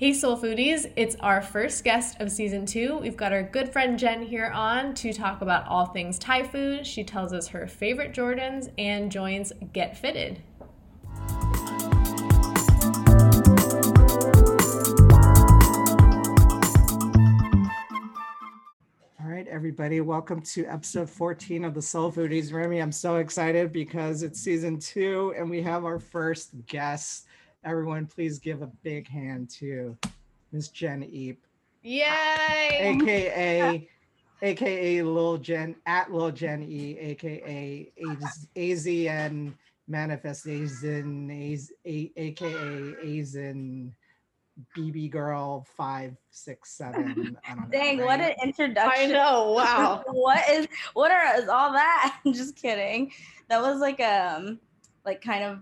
Hey Soul Foodies, it's our first guest of season two. We've got our good friend Jen here on to talk about all things Thai food. She tells us her favorite Jordans and joins Get Fitted. All right, everybody, welcome to episode 14 of the Soul Foodies. Remi, I'm so excited because it's season two and we have our first guest. Everyone, please give a big hand to Miss Jen Eep, Yay! aka aka Lil Jen at Lil Jen E, aka Az- AZN Manifestation, Az- A- aka Azen BB Girl five six seven. I don't know. Dang, what an introduction. I know, wow. what is what are is all that? I'm just kidding. That was like um like kind of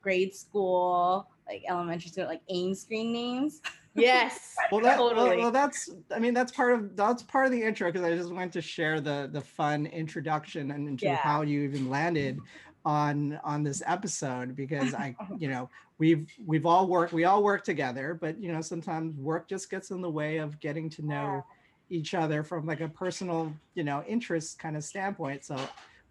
grade school, like elementary school, like aim screen names. Yes. well that Totally. well, that's i mean that's part of that's part of the intro because i just wanted to share the the fun introduction and into Yeah. how you even landed on on this episode because i you know we've we've all worked we all work together but you know sometimes work just gets in the way of getting to know each other from like a personal you know interest kind of standpoint so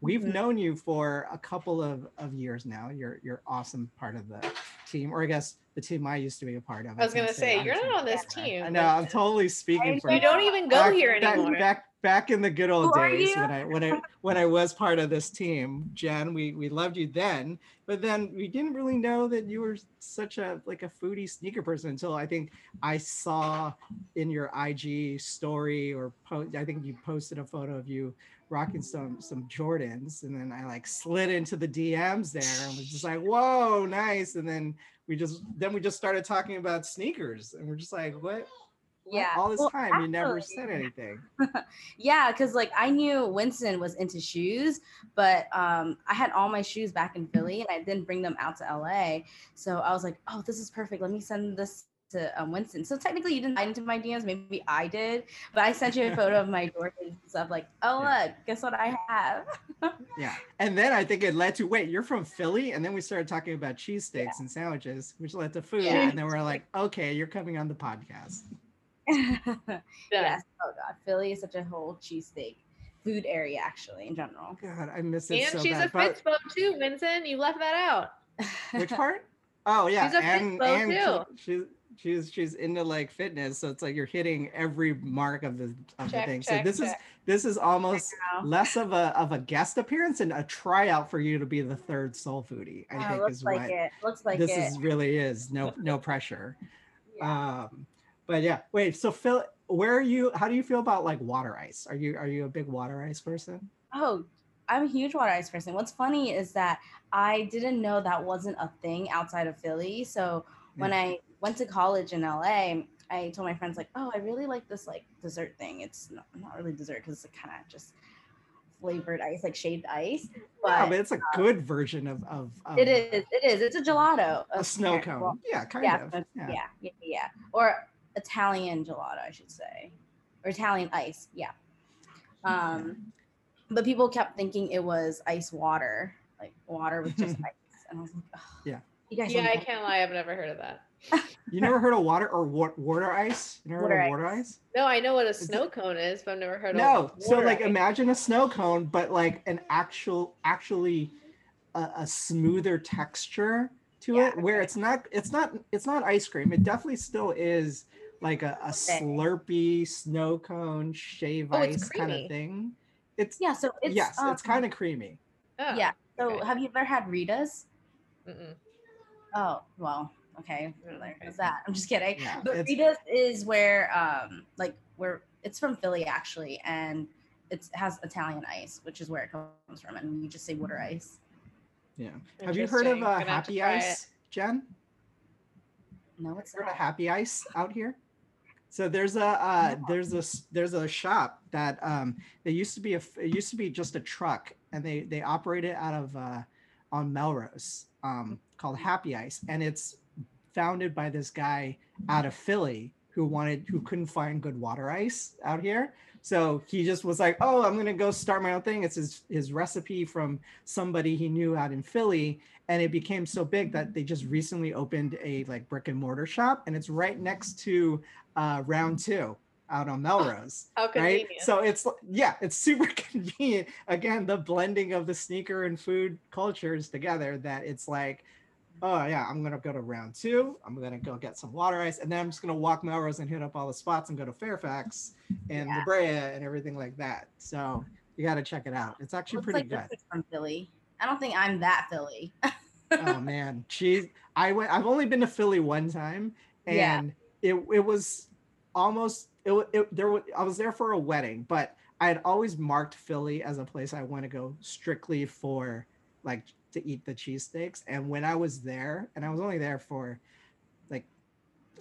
we've Mhm. known you for a couple of, of years now you're you're awesome part of the team or i guess the team i used to be a part of I was gonna say, I'm you're not on this team. No. I'm totally speaking for You don't even go back, here back- anymore. Back, back in the good old Who days when I when I when I was part of this team, Jen. We we loved you then, but then we didn't really know that you were such a like a foodie sneaker person until I think I saw in your IG story or post. I think you posted a photo of you rocking some some Jordans, and then I like slid into the DMs there and was just like, "Whoa, nice!" And then we just then we just started talking about sneakers, and we're just like, "What?" Yeah. all this Well, time you never said anything yeah, because like I knew Winson was into shoes, but um I had all my shoes back in Philly and I didn't bring them out to LA. So I was like, oh, this is perfect. Let me send this to um, Winson. So technically you didn't slide into my DMs, maybe I did, but I sent you a photo of my Jordans and stuff like, oh Yeah. look, guess what I have. yeah and then i think it led to wait you're from philly and then we started talking about cheesesteaks Yeah. and sandwiches which led to food Yeah. and then we're like okay you're coming on the podcast yes. Oh god, Philly is such a whole cheesesteak food area actually in general. god i miss it And so she's bad a But- Fitspo too, Vincent. You left that out. which part oh yeah She's a and Fitspo and too. she, she she's she's into like fitness so it's like you're hitting every mark of the of Check, the thing check, so this is this is almost less of a of a guest appearance and a tryout for you to be the third soul foodie i Oh, think looks is like what it. Looks like this it. is really is no no pressure Yeah. um but yeah wait so phil where are you how do you feel about like water ice are you are you a big water ice person Oh, I'm a huge water ice person. What's funny is that I didn't know that wasn't a thing outside of Philly. So when I went to college in LA, I told my friends like, "Oh, I really like this like dessert thing. It's not, not really dessert because it's kind of just flavored ice, like shaved ice. yeah, But, but it's a good version of of, of it is, it is. It's a gelato. a snow cone well, yeah kind yeah, of yeah, yeah. yeah, yeah, yeah, or Italian gelato, I should say, or Italian ice. Yeah. Um, but people kept thinking it was ice water, like water with just ice, and I was like, "Ugh, Yeah. you guys. Yeah, I can't lie. I've never heard of that. You never heard of water or wa- water ice you never Water heard of water ice No, I know what a snow cone is, but I've never heard no of No, so like ice. imagine a snow cone but like an actual actually a, a smoother texture to Yeah, it where it's not it's not it's not ice cream it definitely still is like a, a Okay. slurpy snow cone shave Oh, ice kind of thing it's Yeah, so it's yes it's um, kind of creamy Oh, yeah. So okay. have you ever had Rita's? mm-mm. Oh, well, okay. Mm, There's okay. that. I'm just kidding. Yeah, but it's- Rita's is where um like where it's from Philly actually, and it has Italian ice, which is where it comes from, and you just say water ice. yeah have you heard of Interesting. uh, Gonna have to happy try ice jen No, it's heard of not. happy ice out here so there's a uh, there's a s- there's a shop that um they used to be a it used to be just a truck and they they operate it out of uh on melrose um called happy ice and it's founded by this guy out of philly who wanted who couldn't find good water ice out here. So he just was like, "Oh, I'm gonna go start my own thing." It's his his recipe from somebody he knew out in Philly, and it became so big that they just recently opened a like brick and mortar shop, and it's right next to uh, Round Two out on Melrose. How right? So it's yeah, it's super convenient. Again, the blending of the sneaker and food cultures together that it's like, oh yeah, I'm gonna go to round two. I'm gonna go get some water ice, and then I'm just gonna walk Melrose and hit up all the spots and go to Fairfax and Yeah. La Brea and everything like that. So you got to check it out. It's actually Looks pretty like good. from Philly. I don't think I'm that Philly. oh man, cheese. I went. I've only been to Philly one time, Yeah. and it it was almost it, it there. I was there for a wedding, but I had always marked Philly as a place I want to go strictly for like to eat the cheesesteaks. And when I was there, and I was only there for like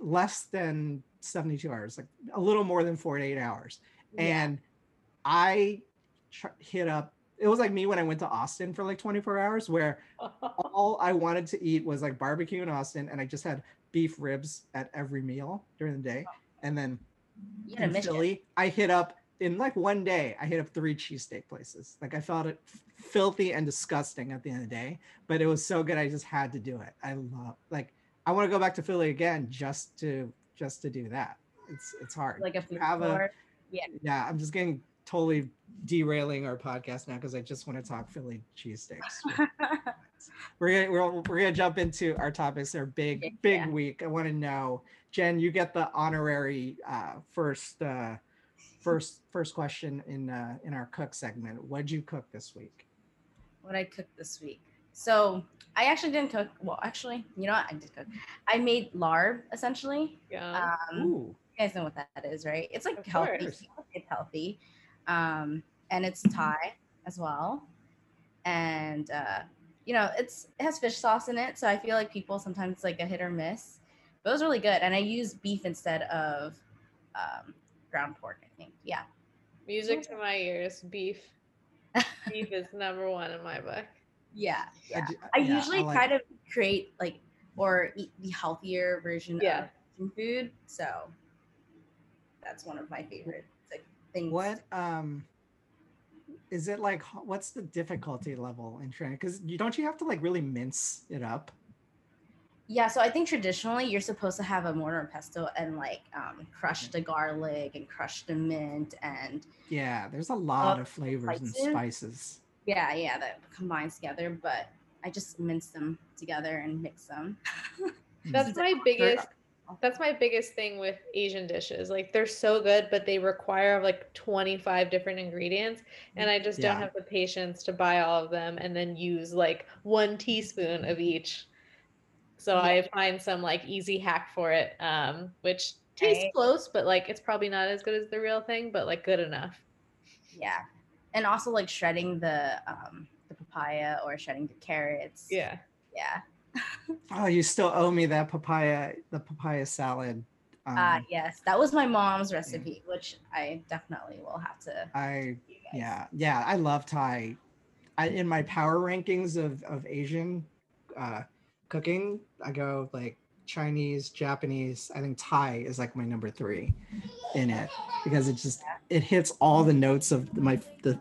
less than 72 hours, like a little more than 48 hours. Yeah. And I tr- hit up, it was like me when I went to Austin for like 24 hours, where all I wanted to eat was like barbecue in Austin, and I just had beef ribs at every meal during the day. And then in. Philly, I hit up in like one day, I hit up three cheesesteak places. Like I felt it filthy and disgusting at the end of the day, but it was so good. I just had to do it. I love like I want to go back to Philly again just to just to do that. It's it's hard. like if You have a court. yeah. I'm just getting totally derailing our podcast now because I just want to talk Philly cheesesteaks. we're gonna we're, we're gonna jump into our topics. They're big Yeah. big week. I want to know, Jen, you get the honorary uh, first uh, first first question in uh, in our cook segment. What'd you cook this week? what I cooked this week. So I actually didn't cook. Well, actually, you know what? I did cook. I made larb essentially. yeah. Um, Ooh, you guys know what that is, right? It's like Of healthy. course. It's healthy, um, and it's Thai as well. And uh, you know, it's it has fish sauce in it, so I feel like people sometimes it's like a hit or miss. But it was really good, and I used beef instead of um, ground pork. I think, yeah. Music to my ears. Beef. Beef is number one in my book. Yeah, yeah. d- I yeah, usually like- try to create like or eat the healthier version Yeah. of food. So that's one of my favorite like, things. What um is it like? What's the difficulty level in trying? Because you don't you have to like really mince it up? Yeah, so I think traditionally you're supposed to have a mortar and pesto and like um, crush the garlic and crush the mint and Yeah, there's a lot of flavors and spices? spices. yeah, yeah, that combines together. But I just mince them together and mix them. That's my biggest that's my biggest thing with Asian dishes. Like they're so good, but they require like 25 different ingredients. And I just don't have the patience to buy all of them and then use like one teaspoon of each. So I find some like easy hack for it, um, which tastes Right. close, but like it's probably not as good as the real thing, but like good enough. Yeah, and also like shredding the um, the papaya or shredding the carrots. Yeah. yeah. Oh, you still owe me that papaya, the papaya salad. Um, Uh, yes, that was my mom's recipe, which I definitely will have to. I yeah yeah I love Thai. I in my power rankings of of Asian uh, cooking, I go like Chinese, Japanese. I think Thai is like my number three in it because it just it hits all the notes of my the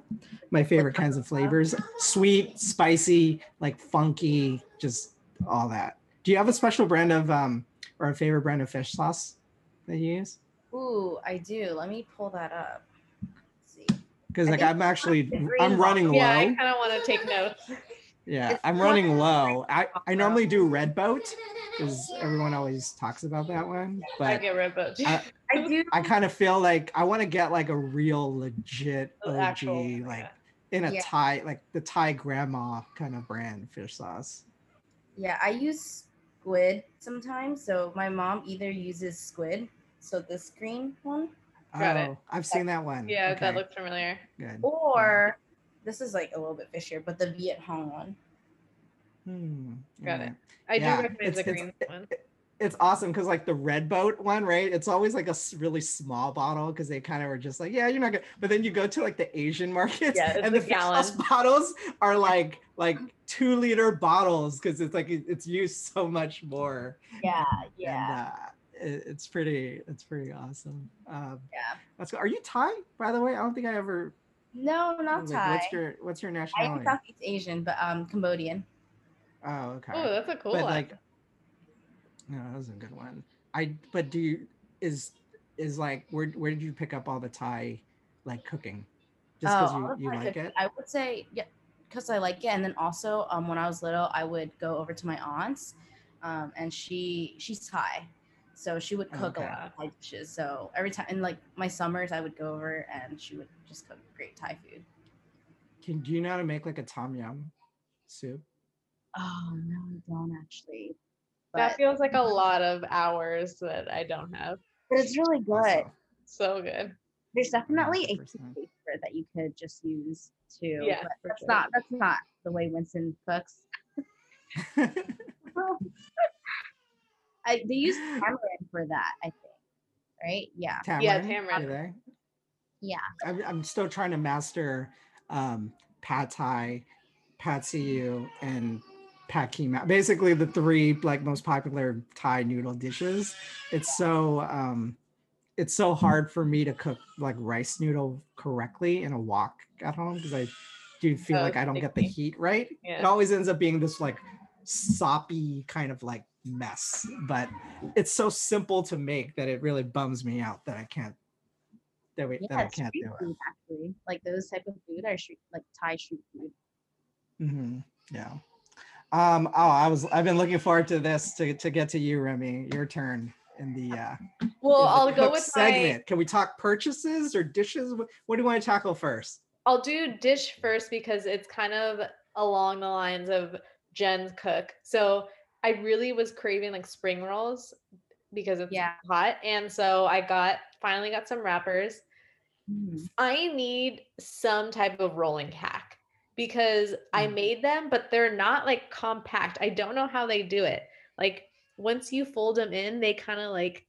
my favorite kinds of flavors: sweet, spicy, like funky, just all that. Do you have a special brand of um or a favorite brand of fish sauce that you use? Ooh, I do. Let me pull that up. Because like I'm actually I'm running low. Yeah, I kind of want to take notes. Yeah, It's I'm running low. I, I normally do red boat because everyone always talks about that one. I get red boat. I- I do. I kind of feel like I want to get like a real legit OG, actual- like yeah. in a Yeah. Thai, like the Thai grandma kind of brand fish sauce. Yeah, I use squid sometimes. So my mom either uses squid, so this green one, Got oh, it. I've seen that one. Yeah, that Okay, looks familiar. good. or this is like a little bit fishier, but the Viet Huong one. Hmm, Got it. alright. I do Yeah, recommend the it's- green it's- one. It's awesome because like the red boat one, right? It's always like a really small bottle because they kind of are just like, yeah, you're not good. But then you go to like the Asian markets, Yeah, and the the gallon. bottles are like like two liter bottles because it's like it's used so much more. Yeah, And uh, it's pretty it's pretty awesome. Um, Yeah. That's good are you Thai by the way? I don't think I ever. No, not like, Thai. What's your what's your I am nationality? Southeast Asian, but um Cambodian. Oh, okay. Oh, that's a cool but one. like, no, that was a good one. I but do you is is like where where did you pick up all the Thai like cooking? Just because Oh, all you, you Thai like cooking. it? I would say yeah, because I like it. And then also, um, when I was little, I would go over to my aunt's, um, and she she's Thai, so she would cook Okay. a lot of Thai dishes. So every time, in like my summers, I would go over and she would just cook great Thai food. Can do you know how to make like a tom yum soup? Oh no, I don't actually. that feels like a lot of hours that I don't have. but it's really good. So good. There's definitely a 100%. paper that you could just use too. Yeah, but that's sure. not that's not the way Winson cooks. I, they use tamarind for that, I think. Right? Yeah. Yeah, Tamarind, tamarind. Yeah. I'm, I'm still trying to master um, pad thai, pad see and pad kee mao. Basically, the three like most popular Thai noodle dishes. It's so um, it's so hard for me to cook like rice noodle correctly in a wok at home because I do feel Oh, like I don't get the heat right. It always ends up being this like soppy kind of like mess, but it's so simple to make that it really bums me out that I can't that, we, that I can't street do it. actually. Like those type of food are street like Thai street food. mm-hmm. Yeah. Um, oh, I was I've been looking forward to this to, to get to you, Remi. Your turn in the uh Well, in the I'll go cook with my segment. Can we talk purchases or dishes? What, what do you want to tackle first? I'll do dish first because it's kind of along the lines of Jen's cook. So I really was craving like spring rolls because it's Yeah. hot. And so I got finally got some wrappers. Mhm. I need some type of rolling hack because I Mm. made them, but they're not like compact. I don't know how they do it. Like once you fold them in, they kind of like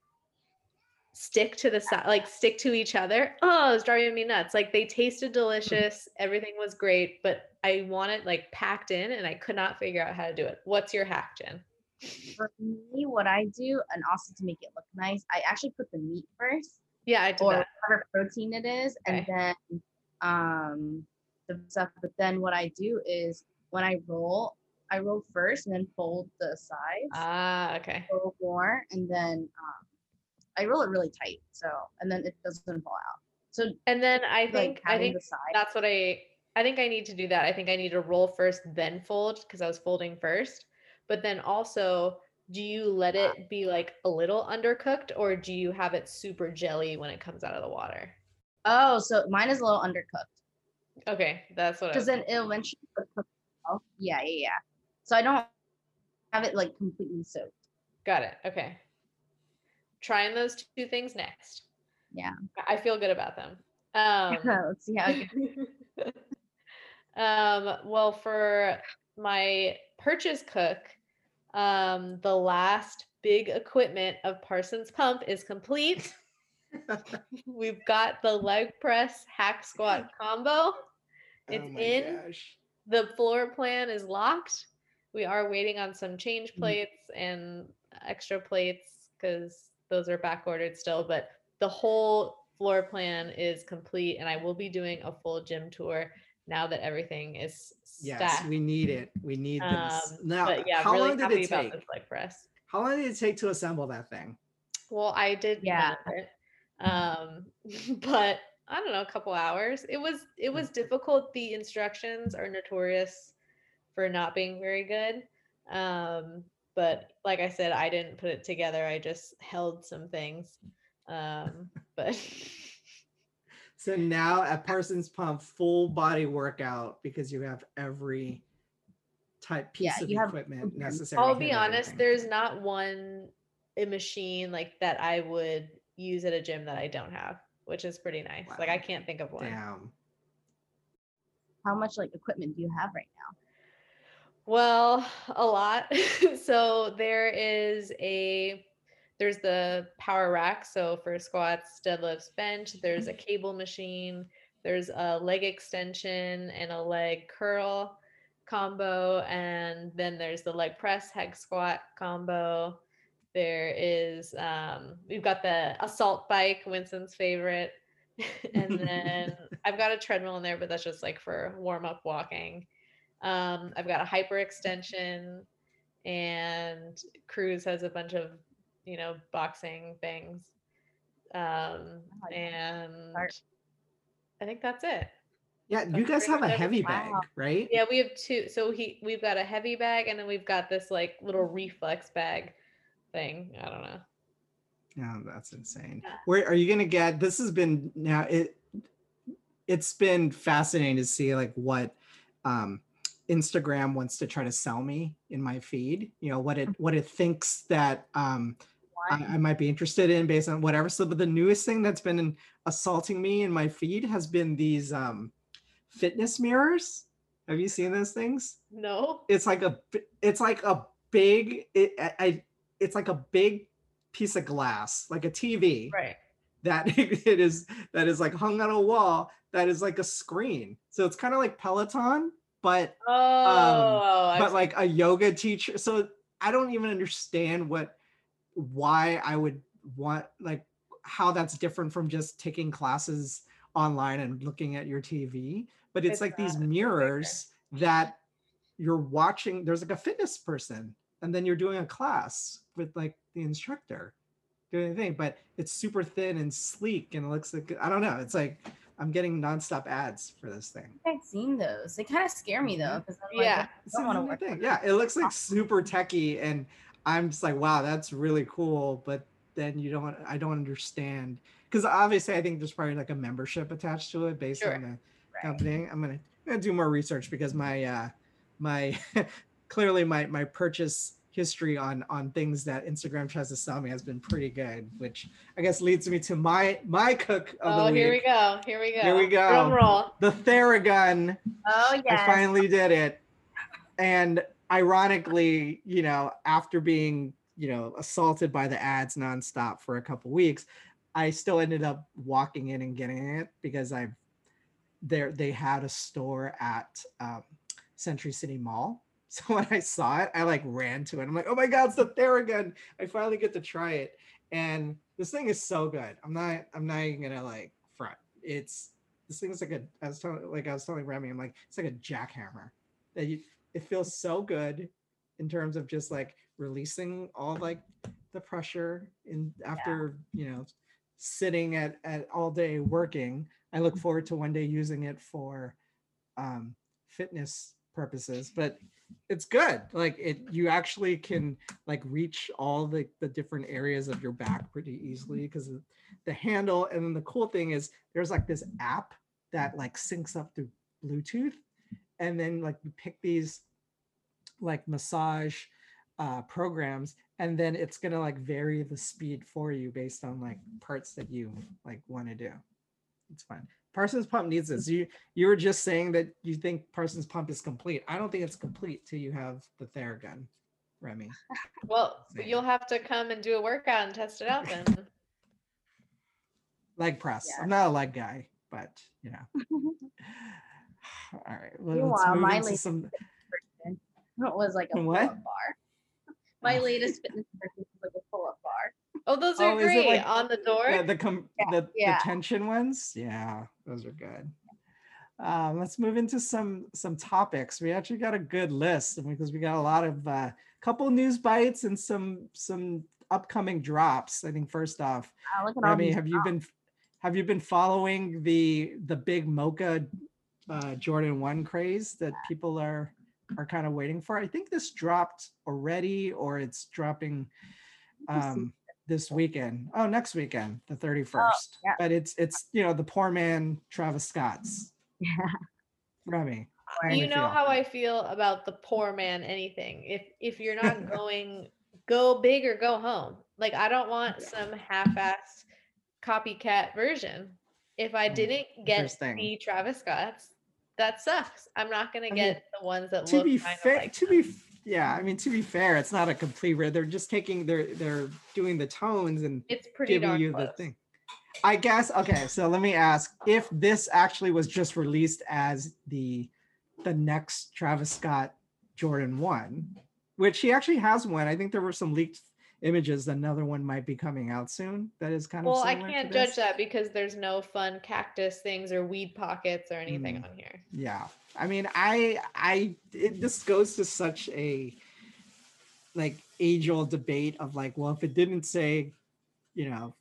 stick to the side, like stick to each other. Oh, it's driving me nuts. Like they tasted delicious, everything was great, but I want it like packed in and I could not figure out how to do it. What's your hack, Jen? For me, what I do, and also to make it look nice, I actually put the meat first Yeah, I did or that. whatever protein it is, and then um the stuff. But then what I do is when I roll, I roll first and then fold the sides. Ah, okay. a little more, and then um, I roll it really tight, so and then it doesn't fall out. So And then I like think I think the side. that's what I I think I need to do that. I think I need to roll first, then fold because I was folding first. But then also, do you let it be like a little undercooked or do you have it super jelly when it comes out of the water? Oh, so mine is a little undercooked Okay, that's what I because then it'll eventually cook itself. Yeah, yeah, yeah. So I don't have it like completely soaked. got it. Okay. Trying those two things next. Yeah. I feel good about them. Um Let's see how. Um, well, for my purchase cook, um, the last big equipment of Parsons Pump is complete. We've got the leg press hack squat combo. It's oh in. gosh. The floor plan is locked. We are waiting on some change Mm. plates and extra plates because those are back ordered still, but the whole floor plan is complete and I will be doing a full gym tour now that everything is Yes, we need it. We need this. Um, now, but yeah, how really long did it take? this leg press. How long did it take to assemble that thing? Well, I did Yeah. it. Um, but I don't know, a couple hours. It was it was difficult. The instructions are notorious for not being very good. Um, but like I said, I didn't put it together. I just held some things. Um, but So now at Parsons Pump, full body workout because you have every type piece Yeah, of you have equipment everything. necessary. I'll be honest, everything. there's not one a machine like that I would use at a gym that I don't have, which is pretty nice. Like I can't think of one. Damn. How much like equipment do you have right now? Well, a lot. so there is a there's the power rack. So for squats, deadlifts, bench, there's a cable machine, there's a leg extension and a leg curl combo, and then there's the leg press, hex squat combo. There is um we've got the assault bike, Winson's favorite. and then I've got a treadmill in there, but that's just like for warm up walking. Um, I've got a hyper extension, and Cruz has a bunch of, you know, boxing things. Um, like and Start. I think that's it. Yeah, That's you guys have a heavy bag, Wow. right? Yeah, we have two. So he, we've got a heavy bag, and then we've got this like little reflex bag thing. I don't know. Yeah, that's insane. Yeah. Where are you gonna get? This has been now it. It's been fascinating to see like what um, Instagram wants to try to sell me in my feed. You know what it what it thinks that um, I, I might be interested in based on whatever. So, but the newest thing that's been assaulting me in my feed has been these um, fitness mirrors. Have you seen those things? No. it's like a it's like a big it, I, it's like a big piece of glass like a tv Right. that it is that is like hung on a wall that is like a screen so it's kind of like peloton but Oh, I've but like a yoga teacher so i don't even understand what why i would want like how that's different from just taking classes online and looking at your tv but it's, It's like these not, it's bigger. mirrors that you're watching there's like a fitness person and then you're doing a class with like the instructor doing the thing but it's super thin and sleek and it looks like i don't know it's like i'm getting nonstop ads for this thing I've seen those. They kind of scare me though, mm-hmm. because I'm like, Yeah. don't wanna work thing. Yeah, it looks like super techy, and I'm just like, wow, that's really cool. But then you don't, I don't understand because obviously I think there's probably like a membership attached to it based Sure. on the Right. company. I'm gonna, I'm gonna do more research because my, uh, my, clearly my my purchase history on on things that Instagram tries to sell me has been pretty good, which I guess leads me to my my cook of Oh, the here we go. Here we go. Here we go. Drum roll. the Theragun. Oh yeah. I finally did it. And ironically, you know, after being, you know, assaulted by the ads nonstop for a couple weeks, I still ended up walking in and getting it because I there they had a store at um, Century City Mall. So when I saw it, I like ran to it. I'm like, oh my god, it's the Theragun. I finally get to try it. And this thing is so good. I'm not I'm not even gonna like front. It's this thing is like a I was telling like I was telling Remi, I'm like, it's like a jackhammer. That you it feels so good in terms of just like releasing all like the pressure in after you know sitting at, at all day working. I look forward to one day using it for um fitness purposes, but it's good. Like it you actually can like reach all the the different areas of your back pretty easily because the handle and then the cool thing is there's like this app that like syncs up through Bluetooth and then like you pick these like massage uh, programs and then it's gonna like vary the speed for you based on like parts that you like want to do. It's fine. Parsons Pump needs this. You you were just saying that you think Parsons Pump is complete. I don't think it's complete till you have the Theragun, Remi. Well, Same. you'll have to come and do a workout and test it out then. Leg press. Yeah. I'm not a leg guy, but you know. All right. well, Let's Meanwhile, move my into latest some. It was like a What? pull-up bar. My Oh. latest fitness purchase was like a pull-up bar. Oh, those Oh, are is it great. like- On the door. Yeah, the com- Yeah, the, yeah. the tension ones. Yeah, those are good. Um, let's move into some some topics. We actually got a good list because we got a lot of uh, couple news bites and some some upcoming drops. I think first off, Wow, look Remi, these have you been have you been following the the big Mocha uh, Jordan One craze that people are are kind of waiting for? I think this dropped already, or it's dropping Let me see. um, this weekend. Oh, next weekend, the thirty first. yeah. But it's it's you know the poor man Travis Scott's. Yeah. Remi, you you know feel? how I feel about the poor man anything. If if you're not going go big or go home. Like I don't want some half-assed copycat version. If I Mm, didn't get the Travis Scott's, that sucks. I'm not gonna mean, get the ones that to look be fair, like to them. be yeah, I mean to be fair, it's not a complete. re- They're just taking they're they're doing the tones and it's pretty giving you close. the thing. I guess okay, so let me ask if this actually was just released as the the next Travis Scott Jordan 1, which he actually has one. I think there were some leaked images, another one might be coming out soon. That is kind of Well, I can't judge that because there's no fun cactus things or weed pockets or anything Mm. on here. Yeah, I mean, I, I, it, this goes to such a like age-old debate of like, well, if it didn't say, you know,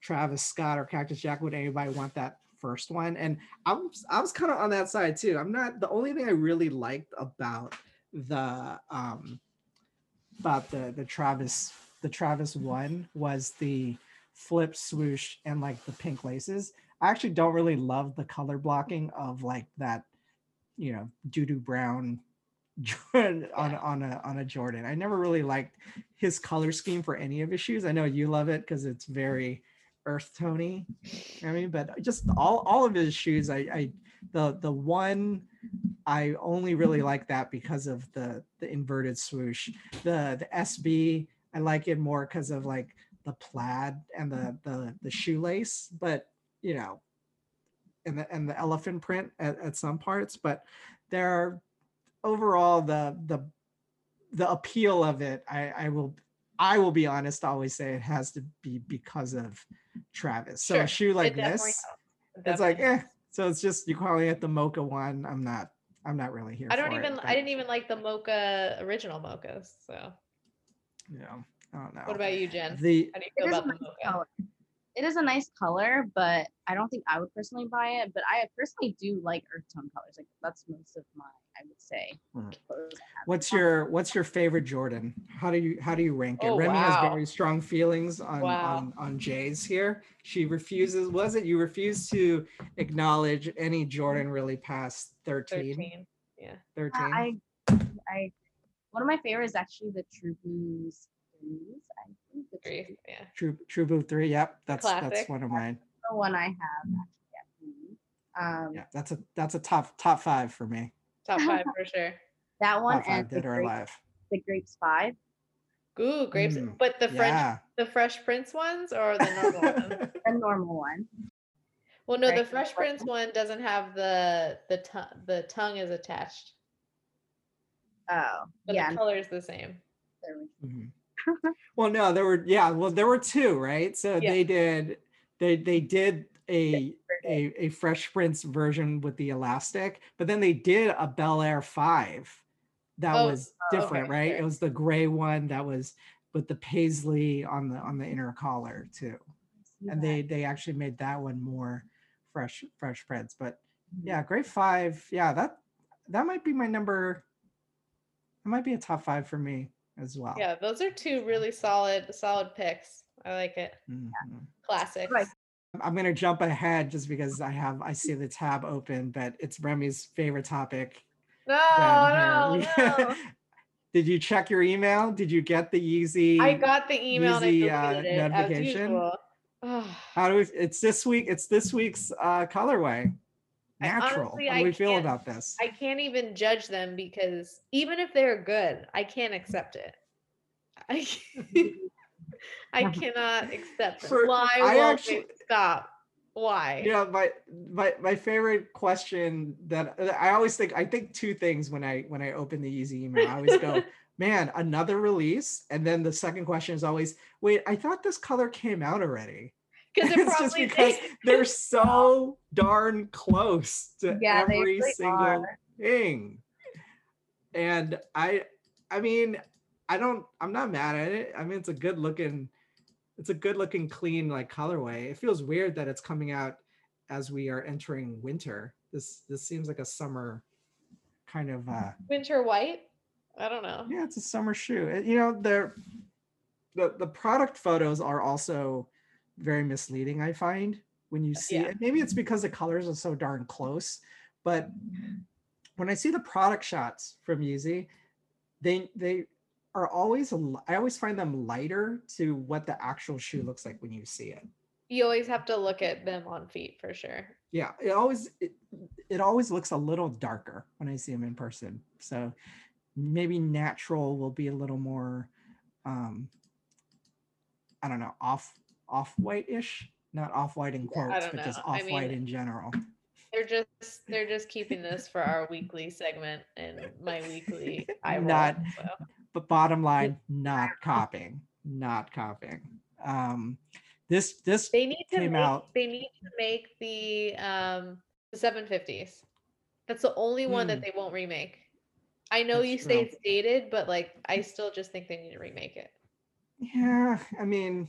Travis Scott or Cactus Jack, would anybody want that first one? And I was, I was kind of on that side too. I'm not the only thing I really liked about the, um, about the the Travis, the Travis one was the flip swoosh and like the pink laces. I actually don't really love the color blocking of like that, you know, doo doo brown Jordan on on a on a Jordan. I never really liked his color scheme for any of his shoes. I know you love it because it's very earth tony. I mean, but just all all of his shoes, I I the the one I only really like that because of the the inverted swoosh. The the SB I like it more because of like the plaid and the the the shoelace, but you know, and the and the elephant print at, at some parts, but there are overall the the the appeal of it i i will i will be honest I always say it has to be because of travis so a shoe like this helps. It's like eh so it's just you're calling it the mocha one i'm not i'm not really here I don't for even it, I didn't even like the mocha original mochas. So you know i don't know what about you, Jen? the How do you feel is a about the mocha? color. It is a nice color, but I don't think I would personally buy it. But I personally do like earth tone colors. Like that's most of my, I would say. Mm. clothes what's your what's your favorite jordan how do you how do you rank it Oh, remi wow. has very strong feelings on Wow. on on jay's here she refuses was it you refuse to acknowledge any jordan really past 13 13. Yeah. 13 Uh, I, I, one of my favorites is actually the True Blues. Blues, I think the Agree. True Yeah. True True Blue Three. Yep, that's that's one of mine. the one I have actually. Yeah. Um, Yeah, that's a that's a top top five for me. Top five for sure. that one Top five and the, dead or grape, alive. the Grapes Five. Ooh, grapes. Mm, But the French, Yeah. the Fresh Prince ones or the normal ones? the normal one. Well, no, the Fresh Prince one doesn't have the the tongue. The tongue is attached, Oh, but yeah. the color is the same. there we- Mhm. well, no, there were yeah, well, there were two, right? So Yeah. they did they they did a a, a Fresh Prince version with the elastic, but then they did a Bel Air Five that Oh, was oh, different, okay, right? sure. It was the gray one that was with the paisley on the on the inner collar too. and that. they they actually made that one more fresh fresh prints but Mhm. yeah grade five yeah that that might be my number that might be a top five for me as well Yeah, those are two really solid, solid picks. I like it. Mhm. Classics. Right. i'm gonna jump ahead just because i have i see the tab open but it's remi's favorite topic No, down no, here. no. did you check your email did you get the Yeezy I got the email and I Yeezy, uh, deleted it as notification? usual. How do we it's this week it's this week's uh colorway I natural honestly- how do we feel about this I can't even judge them because even if they're good, I can't accept it. I can't- I cannot accept it. For- Why I won't actually- stop? Why? you know my my my favorite question that i always think i think two things when i when i open the Yeezy email i always go man another release and then the second question is always wait i thought this color came out already Because it probably because they're so darn close to Yeah, every really single are. thing and i i mean i don't i'm not mad at it i mean it's a good looking it's a good looking clean like colorway it feels weird that it's coming out as we are entering winter this this seems like a summer kind of uh winter white. I don't know. yeah it's a summer shoe Uh, you know they're the the product photos are also very misleading i find when you see Yeah. it maybe it's because the colors are so darn close but when i see the product shots from Yeezy, they they are always i always find them lighter to what the actual shoe looks like when you see it You always have to look at them on feet for sure. yeah it always it, it always looks a little darker when i see them in person so maybe natural will be a little more um i don't know off off white-ish not off white in quotes don't but just know. I off white mean- in general They're just they're just keeping this for our weekly segment and my weekly roll. Not- so. but bottom line not copying not copying. Um, this this They need to came make, out- they need to make the um the 750s. That's the only one Hmm. that they won't remake. I know That's you say true. it's dated, but like I still just think they need to remake it. yeah, I mean,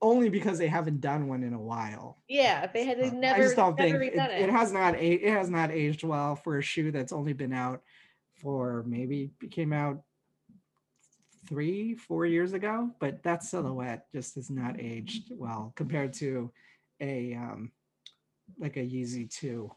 only because they haven't done one in a while. Yeah, they had never I just don't think it, redone it has not a- it has not aged well for a shoe that's only been out for maybe it came out three four years ago but that silhouette just has not aged well compared to a um like a Yeezy 2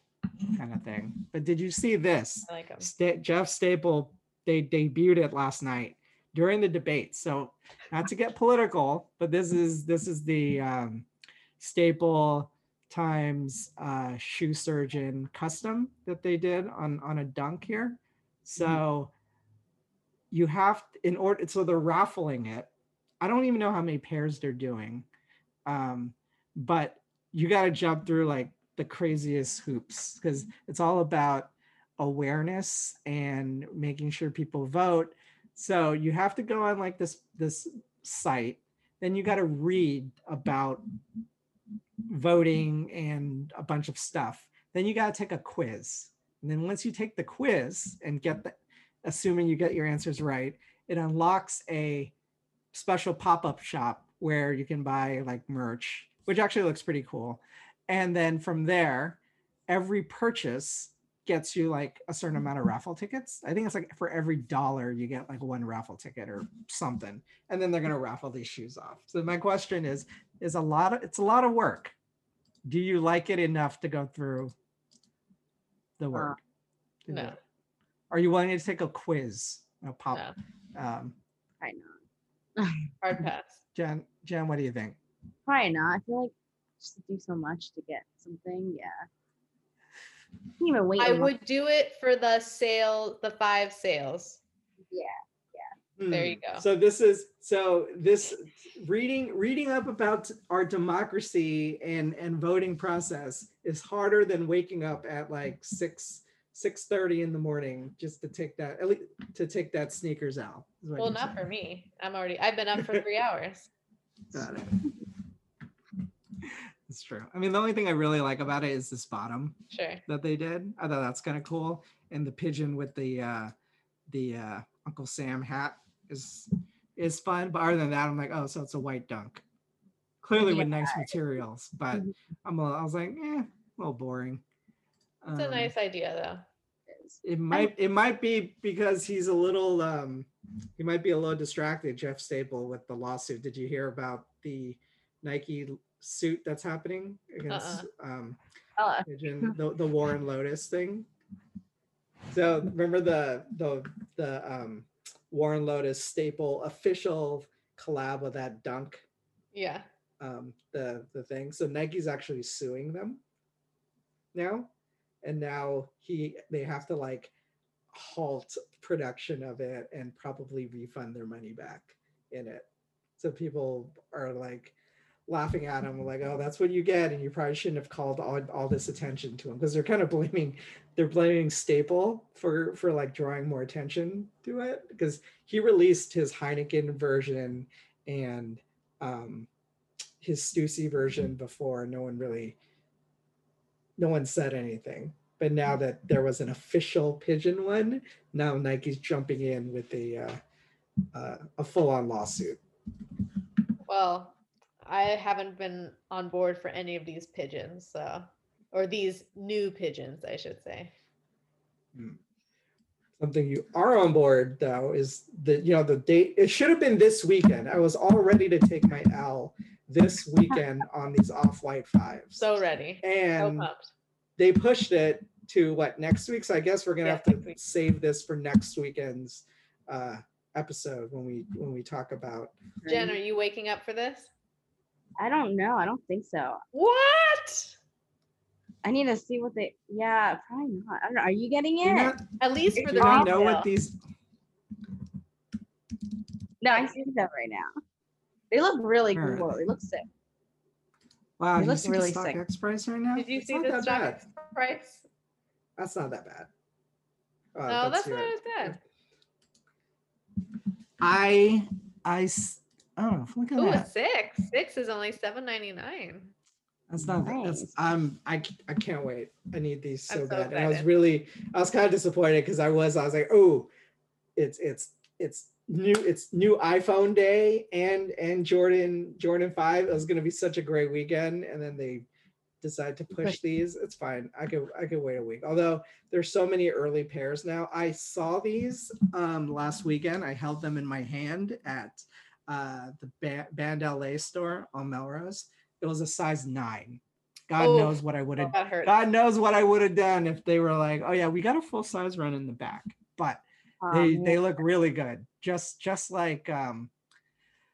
kind of thing but did you see this I like them. Sta- Jeff Staple, they debuted it last night during the debate. So not to get political, but this is this is the um, Staple Times uh, shoe surgeon custom that they did on on a dunk here. So you have in order so they're raffling it. I don't even know how many pairs they're doing, um, but you got to jump through like the craziest hoops because it's all about awareness and making sure people vote. So you have to go on like this this site, then you got to read about voting and a bunch of stuff. Then you got to take a quiz. And then once you take the quiz and get the assuming you get your answers right, it unlocks a special pop-up shop where you can buy like merch, which actually looks pretty cool. And then from there, every purchase gets you like a certain amount of raffle tickets. I think it's like for every dollar you get like one raffle ticket or something. And then they're going to raffle these shoes off. So my question is is a lot of it's a lot of work. Do you like it enough to go through the work? to do no. it? Are you willing to take a quiz? A pop No. um Probably not. Hard pass. Jen, Jen, what do you think? Probably not. I feel like just to do so much to get something. Yeah. Can't even wait. I a month. would do it for the sale, the five sales. Yeah. Yeah. There you Hmm. go. So this is so this reading reading up about our democracy and and voting process is harder than waking up at like six six thirty in the morning just to take that at least to take that sneakers out. Well, not saying. for me. I'm already. I've been up for three hours. Got it. It's true. I mean, the only thing I really like about it is this bottom Sure. that they did. I thought that's kind of cool, and the pigeon with the uh the uh Uncle Sam hat is is fun. But other than that, I'm like, oh, so it's a white dunk, clearly with nice materials. But Mhm. I'm a, I was like, eh, a little boring. It's a Um, nice idea, though. It might it might be because he's a little um he might be a little distracted, Jeff Staple, with the lawsuit. Did you hear about the Nike suit that's happening against um Oh, pigeon, the, the Warren Lotas thing. So remember the the the um Warren Lotas staple official collab with that dunk Yeah. um the the thing. So Nike's actually suing them now. And now he they have to like halt production of it and probably refund their money back in it. So people are like laughing at him like, oh, that's what you get. And you probably shouldn't have called all, all this attention to him because they're kind of blaming they're blaming Staple for for like drawing more attention to it because he released his Heineken version and um his Stussy version before no one really no one said anything but now that there was an official pigeon one now nike's jumping in with a uh, uh, a full-on lawsuit Well, I haven't been on board for any of these pigeons, so or these new pigeons, I should say. something you are on board though is that you know the date it should have been this weekend i was all ready to take my l this weekend on these off-white fives So ready. So and pumped. they pushed it to what next week so i guess we're gonna Yeah, have to week. save this for next weekend's uh episode when we when we talk about Jen, are you waking up for this? I don't know. I don't think so. What? I need to see what they. Yeah, probably not. I don't know. Are you getting it? not, At least for you the not know what these No, I see them right now. They look really Alright. cool. They look sick. wow They do you look see really the sick. StockX price right now Did you It's see not the that bad. stock price? that's not that bad uh, Oh, No, that's your- not as bad. I I s- Oh, look at Ooh, a that. six. Six is only seven ninety nine. That's not that's I'm I c- I can't wait. I need these so so bad. And I was really I was kind of disappointed because I was I was like, oh, it's it's it's new it's new iPhone day and and Jordan Jordan 5. It was gonna be such a great weekend. And then they decide to push these. It's fine. I could I could wait a week. Although there's so many early pairs now. I saw these um last weekend. I held them in my hand at uh the ba- Band LA store on Melrose. It was a size nine. God Oh, knows what I would have hurts. God knows what I would have done if they were like, oh yeah, we got a full size run in the back. But they Um, they look really good. Just just like um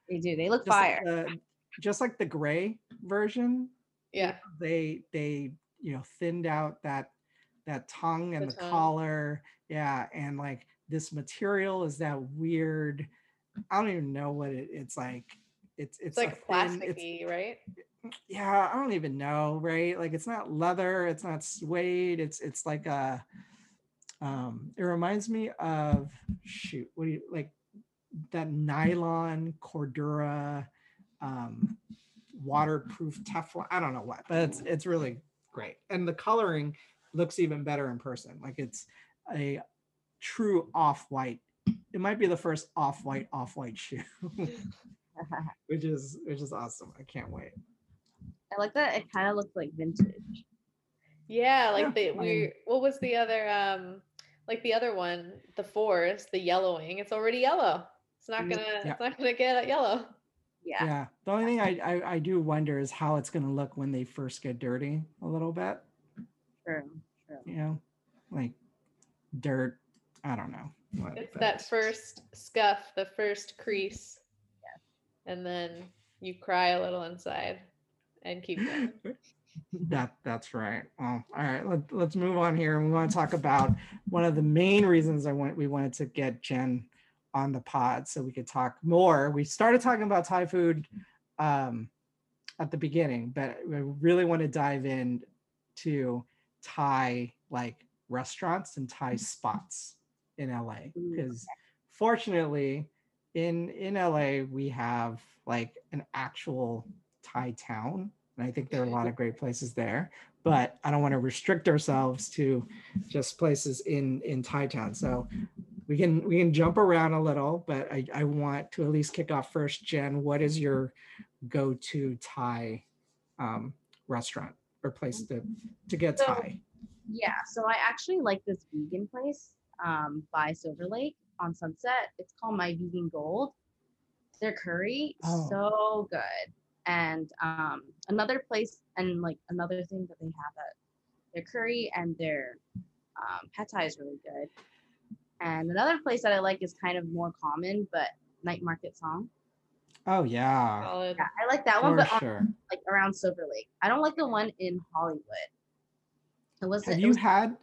they do. They look fire. like the, just like the gray version. yeah. They they you know thinned out that that tongue and The the, tongue. collar. Yeah, and like this material is that weird. I don't even know what it, it's like. It's It's it's like thin- it's- right? yeah i don't even know right like it's not leather it's not suede it's it's like a um it reminds me of shoot what do you like that nylon cordura um waterproof teflon i don't know what but it's it's really great and the coloring looks even better in person like it's a true off-white it might be the first off-white off-white shoe which is which is awesome i can't wait I like that. It kind of looks like vintage. Yeah, like Yeah, the I mean- we what was the other um like the other one, the forest, the yellowing. It's already yellow. It's not Mm, gonna yeah. it's not gonna get yellow. Yeah. Yeah. The only thing I, I I do wonder is how it's gonna look when they first get dirty a little bit. True. True. You know, like dirt. I don't know. what, It's but that first scuff, the first crease. And then you cry a little inside and keep going. that that's right. Well, all right. Let, let's move on here. And we want to talk about one of the main reasons I want we wanted to get Jen on the pod so we could talk more. We started talking about Thai food um, at the beginning, but we really want to dive in to Thai like restaurants and Thai spots in LA Ooh, mm, because fortunately in in LA we have like an actual Thai town and I think there are a lot mm. of great places there mm. but I don't want to restrict ourselves to just places in in Thai town so we can we can jump around a little but I, I want to at least kick off first Jen what is your go-to Thai um, restaurant or place to to get So- Thai? Yeah, so I actually like this vegan place um, by Silver Lake on Sunset. It's called My Vegan Gold. Their curry Oh. so good, and um, another place and like another thing that they have at their curry and their um, pad thai is really good. And another place that I like is kind of more common, but Night Market Song. oh yeah Yeah, I like that one, for but on, like around Silver Lake. I don't like the one in Hollywood. It was. Have it you was had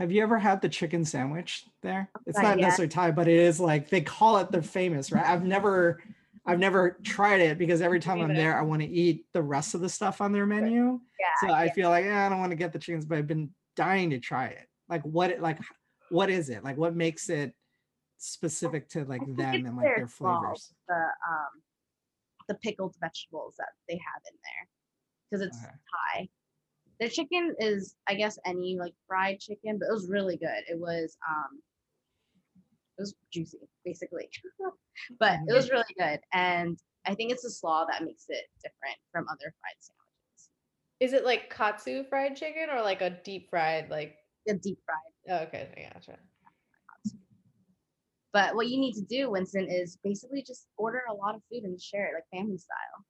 have you ever had the chicken sandwich there? It's Not necessarily Thai, but it is like they call it the famous, right? I've never I've never tried it because every time I'm there, I want to eat the rest of the stuff on their menu. yeah, So I yeah. feel like eh, I don't want to get the chickens, but I've been dying to try it. Like what it like what is it? Like what makes it specific to like them and like their flavors? The um, the pickled vegetables that they have in there, because it's Okay. Thai. Their chicken is, I guess, any like fried chicken, but it was really good. It was um, it was juicy, basically, but it was really good. And I think it's the slaw that makes it different from other fried sandwiches. Is it like katsu fried chicken or like a deep fried like a deep fried. oh, okay, I gotcha. But what you need to do, Winson, is basically just order a lot of food and share it, like family style.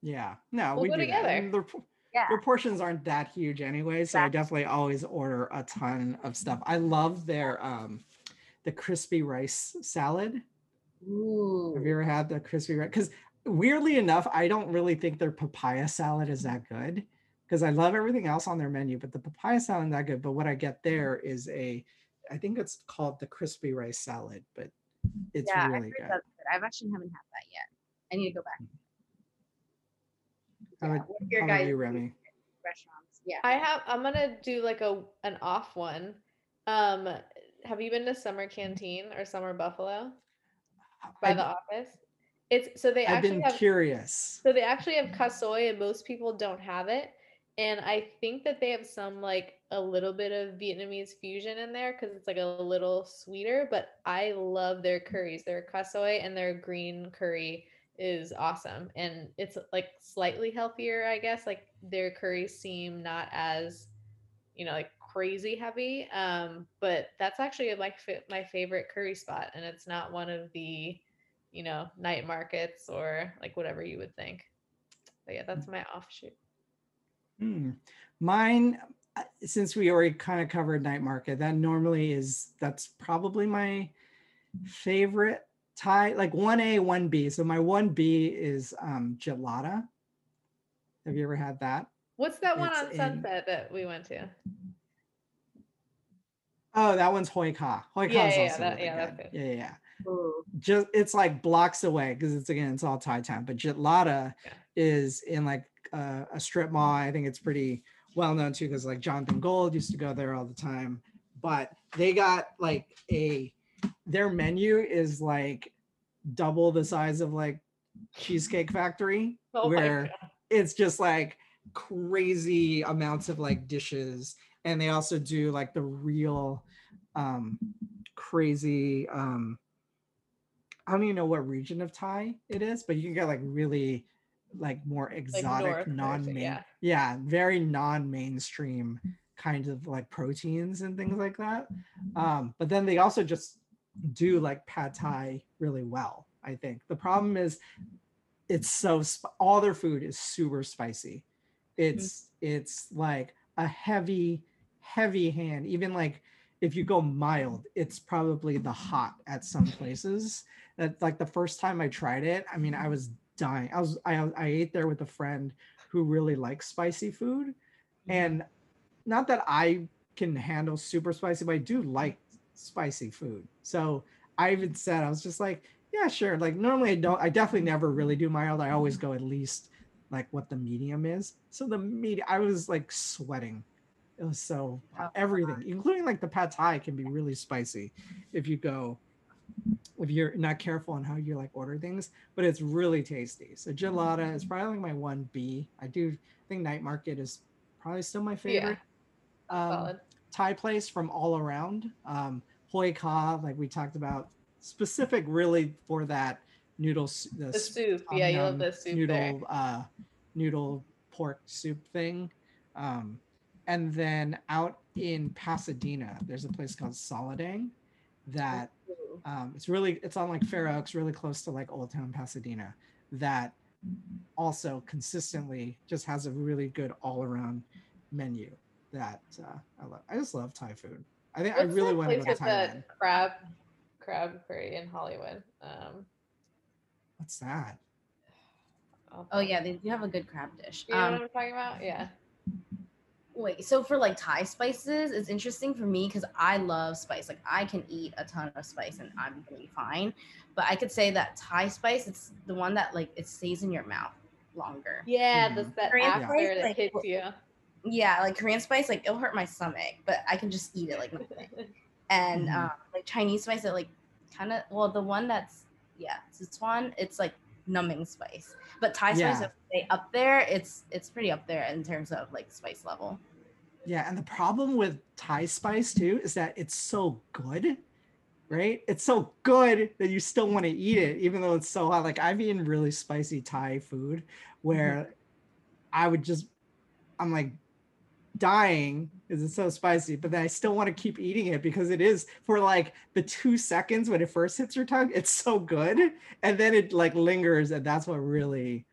Yeah. No, We'll we go do that. together. Yeah. their portions aren't that huge anyway, so I definitely always order a ton of stuff. I love their um the crispy rice salad. Ooh. Have you ever had the crispy rice? Because weirdly enough, I don't really think their papaya salad is that good. Because I love everything else on their menu, but the papaya salad is that good. But what I get there is a, I think it's called the crispy rice salad, but it's yeah, really good. good. I've actually haven't had that yet. I need to go back. How Yeah, about- what are your How about guys' you, Remi? restaurants? Yeah. I have I'm gonna do like a an off one. Um have you been to Summer Canteen or Summer Buffalo by I- the office? It's so they I've actually been have curious. so they actually have khao soi and most people don't have it. And I think that they have some like a little bit of Vietnamese fusion in there because it's like a little sweeter. But I love their curries. Their khao soi and their green curry is awesome. And it's like slightly healthier, I guess. Like their curries seem not as, you know, like crazy heavy. Um, but that's actually like my favorite curry spot. And it's not one of the, you know, night markets or like whatever you would think. But yeah, that's my offshoot. Hmm. Mine, uh, since we already kind of covered night market, that normally is that's probably my favorite Thai, like one A, one B. So my one B is um Jitlada. Have you ever had that? What's that one It's on in- Sunset that we went to? Oh, that one's Hoi Ka. Hoi Ka Yeah, is yeah, also that- really yeah, good. Yeah, yeah, yeah. Ooh. just it's like blocks away because it's again it's all Thai town. But Jitlada Yeah. is in like uh, a strip mall. I think it's pretty well known too because like Jonathan Gold used to go there all the time. But they got like a their menu is like double the size of like Cheesecake Factory, Oh where it's just like crazy amounts of like dishes. And they also do like the real um crazy um i don't even know what region of thai it is but you can get like really like more exotic version, non-main yeah. yeah very non-mainstream kind of like proteins and things like that. Um but then they also just do like pad thai really well i think. The problem is it's so sp- all their food is super spicy. It's mm-hmm. it's like a heavy heavy hand. Even like if you go mild it's probably the hot at some places. That like the first time i tried it i mean i was dying. I was i, I ate there with a friend who really likes spicy food. Mm-hmm. And not that i can handle super spicy but i do like spicy food. So i even said i was just like yeah sure. Like normally i don't i definitely never really do mild. I always go at least like what the medium is. So the medium i was like sweating. It was so Oh, everything including like the pad thai can be really spicy if you go if you're not careful on how you like order things but it's really tasty. So Jitlada is probably like my one b. I do think night market is probably still my favorite. Um, Solid. Thai place from all around. Um, Hoi Ka, like we talked about, specific really for that noodle. s- The soup. Yeah, you love the soup noodle, uh, noodle pork soup thing. Um, and then out in Pasadena, there's a place called Saladang that um, it's really it's on like Fair Oaks, really close to like Old Town Pasadena. That also consistently just has a really good all around menu that uh, I love. I just love Thai food. I think I really that want to place go to Thailand. the crab crab curry in Hollywood? Um, What's that? Oh yeah, they do have a good crab dish. You know Um, what I'm talking about? Yeah. Wait, so for like Thai spices, it's interesting for me because I love spice. Like I can eat a ton of spice and I'm gonna be fine. But I could say that Thai spice, it's the one that like it stays in your mouth longer. Yeah, Mhm. that's that Korean after spice, that hits you. Yeah, like Korean spice, like it'll hurt my stomach, but I can just eat it like nothing. And Mhm. um, like Chinese spice, it like kind of well, the one that's yeah, Sichuan, it's like numbing spice. But Thai spice, if they up there, it's it's pretty up there in terms of like spice level. Yeah, and the problem with Thai spice too is that it's so good, right? It's so good that you still want to eat it, even though it's so hot. Like I've eaten really spicy Thai food where I would just, I'm like dying because it's so spicy, but then I still want to keep eating it because it is for like the two seconds when it first hits your tongue, it's so good, and then it like lingers, and that's what really,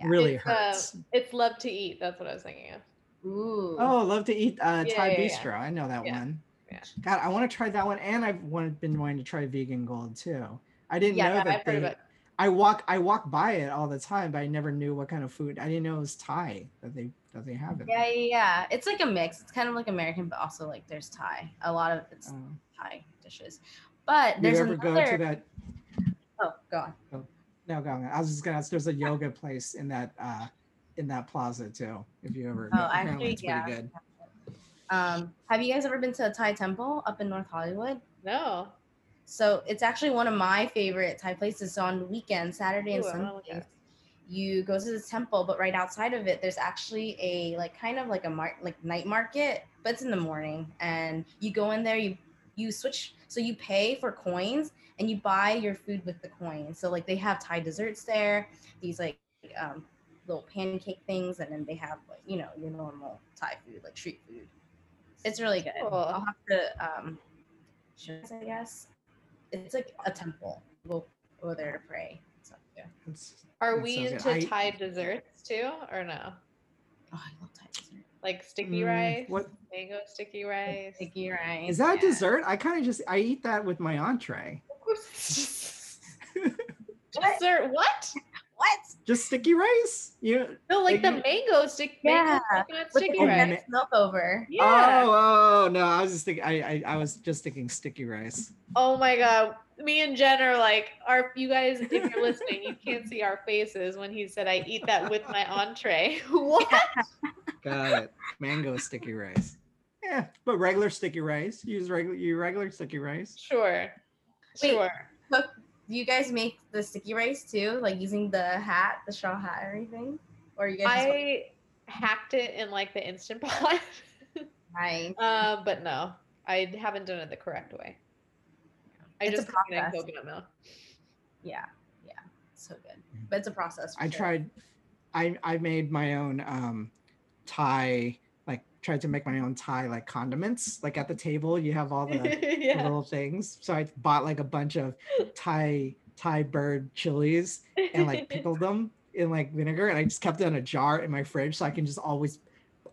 Yeah. really It's, uh, hurts. It's love to eat. That's what I was thinking of. Ooh. Oh, love to eat uh, Yeah, Thai yeah, yeah. Bistro. I know that Yeah, one. yeah. God, I want to try that one, and I've wanted, been wanting to try Vegan Gold too. I didn't Yeah, know Yeah, that I've heard they. about I walk, I walk by it all the time, but I never knew what kind of food. I didn't know it was Thai that they that they have it. Yeah, yeah, yeah. It's like a mix. It's kind of like American, but also like there's Thai. A lot of it's Um, Thai dishes. But you there's ever another. go to that? Oh, go on. No, go on. I was just gonna ask. There's a yoga place in that uh in that plaza too. If you ever, Oh, apparently actually, it's yeah. pretty good. Um, have you guys ever been to a Thai temple up in North Hollywood? no. So it's actually one of my favorite Thai places. So on weekends, Saturday and Ooh, I wanna look at Sunday, it. You go to the temple, but right outside of it, there's actually a like kind of like a mar- like night market, but it's in the morning. And you go in there, you you switch, so you pay for coins and you buy your food with the coins. So like they have Thai desserts there, these like um, little pancake things, and then they have like you know your normal Thai food like street food. It's really good. Cool. I'll have to um, I guess. It's like a temple. We'll go there to pray. So yeah. It's- Are we sounds into good. I- Thai desserts too, or no? Oh, I love Thai dessert. Like sticky Mm, rice, What mango sticky rice. Sticky rice. is that yeah. dessert? I kind of just I eat that with my entree. Dessert? What? What? Just sticky rice. You No, like the Like mango stick. Yeah, mango coconut With sticky Oh, rice. condensed milk over. Yeah. Oh, oh no! I was just thinking. I, I I was just thinking sticky rice. Oh my god. Me and Jen are like, are you guys, if you're listening, you can't see our faces when he said I eat that with my entree. what? Got it. Mango sticky rice. Yeah, but regular sticky rice. Use regular you regular sticky rice. Sure. Wait. Sure. Cook. Do you guys make the sticky rice too? Like using the hat, the straw hat, and everything? Or you guys just I hacked it in like the instant pot. Nice. uh, but no, I haven't done it the correct way. I It's a just cook it in process. coconut milk. Yeah, yeah, so good. But it's a process. for I sure. tried. I I made my own um Thai like tried to make my own Thai like condiments. Like at the table, you have all the the yeah. little things. So I bought like a bunch of Thai Thai bird chilies and like pickled them in like vinegar, and I just kept it in a jar in my fridge so I can just always.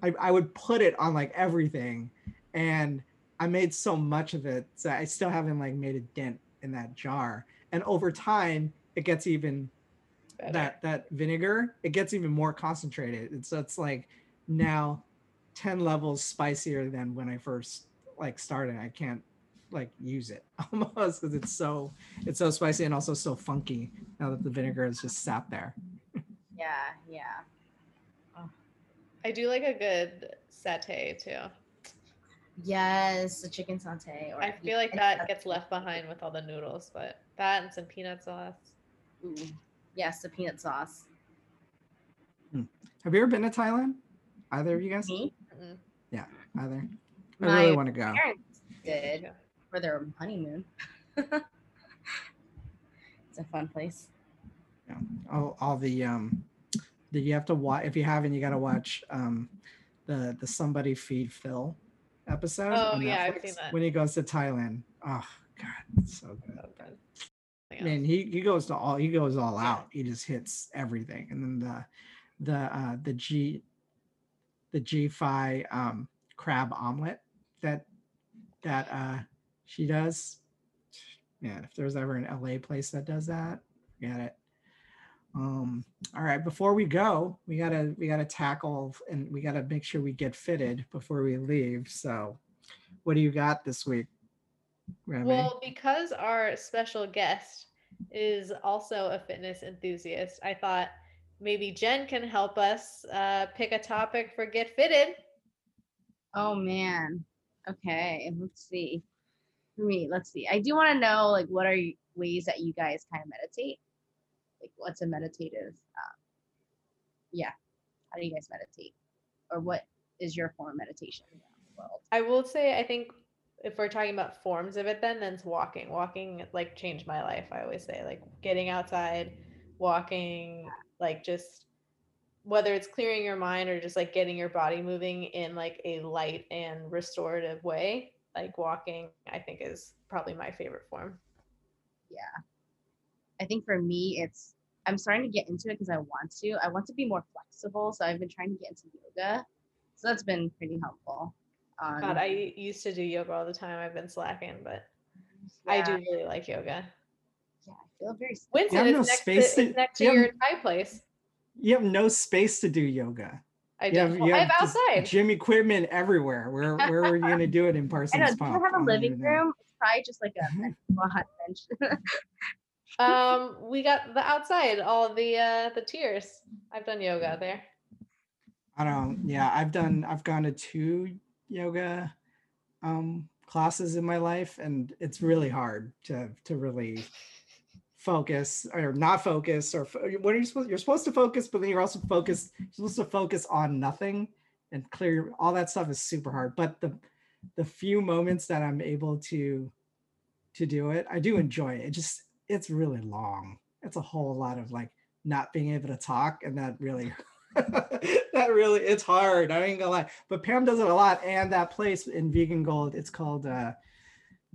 I, I would put it on like everything, and I made so much of it so I still haven't like made a dent in that jar. And over time, it gets even Better. that that vinegar it gets even more concentrated and so it's like now 10 levels spicier than when i first like started i can't like use it almost because it's so it's so spicy and also so funky now that the vinegar has just sat there Yeah, yeah. I do like a good satay too. Yes, the chicken satay. Or I feel like that gets left behind with all the noodles, but that and some peanut sauce. Ooh. Yes, the peanut sauce. have you ever been to thailand either of you guys Me, Mm-mm. either i My really want to go parents did for their honeymoon. it's a fun place. Yeah. All, all the um the you have to watch if you haven't you got to watch um the the somebody feed phil episode Oh, yeah, I've seen that. when he goes to thailand. Oh god so good. So good. Yeah. man he, he goes to all he goes all out. He just hits everything. And then the the uh the g the Jay Fai um crab omelet that that uh she does. Man if there's ever an la place that does that get it um all right before we go we gotta we gotta tackle and we gotta make sure we get fitted before we leave so what do you got this week Remi? Well, because our special guest is also a fitness enthusiast, I thought maybe Jen can help us uh, pick a topic for Get Fitted. Oh man. Okay, let's see. For me, let's see. I do want to know like what are ways that you guys kind of meditate? Like what's a meditative um yeah. How do you guys meditate? Or what is your form of meditation in the world? I will say, I think if we're talking about forms of it, then then it's walking. Walking like changed my life. I always say like getting outside, walking, like just whether it's clearing your mind or just like getting your body moving in like a light and restorative way. Like walking, I think is probably my favorite form. Yeah. I think for me it's I'm starting to get into it because I want to. I want to be more flexible. So I've been trying to get into yoga. So that's been pretty helpful. Um, God, I used to do yoga all the time. I've been slacking, but I do really like yoga. Yeah, I feel very Winson have is no next space to, to- is next to you have- your Thai place. you have no space to do yoga I you do. have, Well, you I have just outside. gym equipment everywhere where where are you gonna do it in I Parsons know. Do you have a living room? It's probably just like a, a hot bench. um, we got the outside, all the uh the tiers. I've done yoga there. I don't. Yeah, I've done. I've gone to two yoga um classes in my life and it's really hard to to really focus or not focus or what are you supposed you're supposed to focus but then you're also focused you're supposed to focus on nothing and clear all that stuff is super hard but the the few moments that i'm able to to do it i do enjoy it it just it's really long it's a whole lot of like not being able to talk and that really that really it's hard i ain't gonna lie but pam does it a lot and that place in vegan gold it's called uh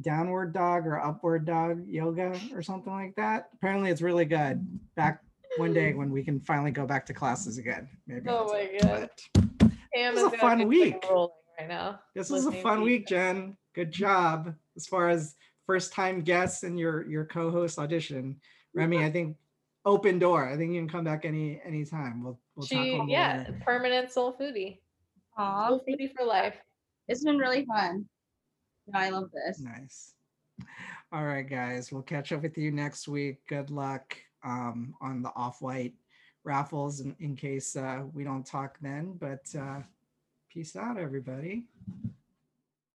downward dog or upward dog yoga or something like that apparently it's really good back one day when we can finally go back to classes again maybe Oh my it. God. But Pam This is a fun be, like, week. right now. this was a fun week jen good job as far as first time guests and your your co-host audition remi i think open door i think you can come back any anytime we'll we'll talk a She, little yeah, more. permanent soul foodie. Aw, Soul foodie for life. it's been really fun. No, I love this. Nice. All right, guys. We'll catch up with you next week. Good luck um, on the off-white raffles in, in case uh, we don't talk then. But uh, peace out, everybody.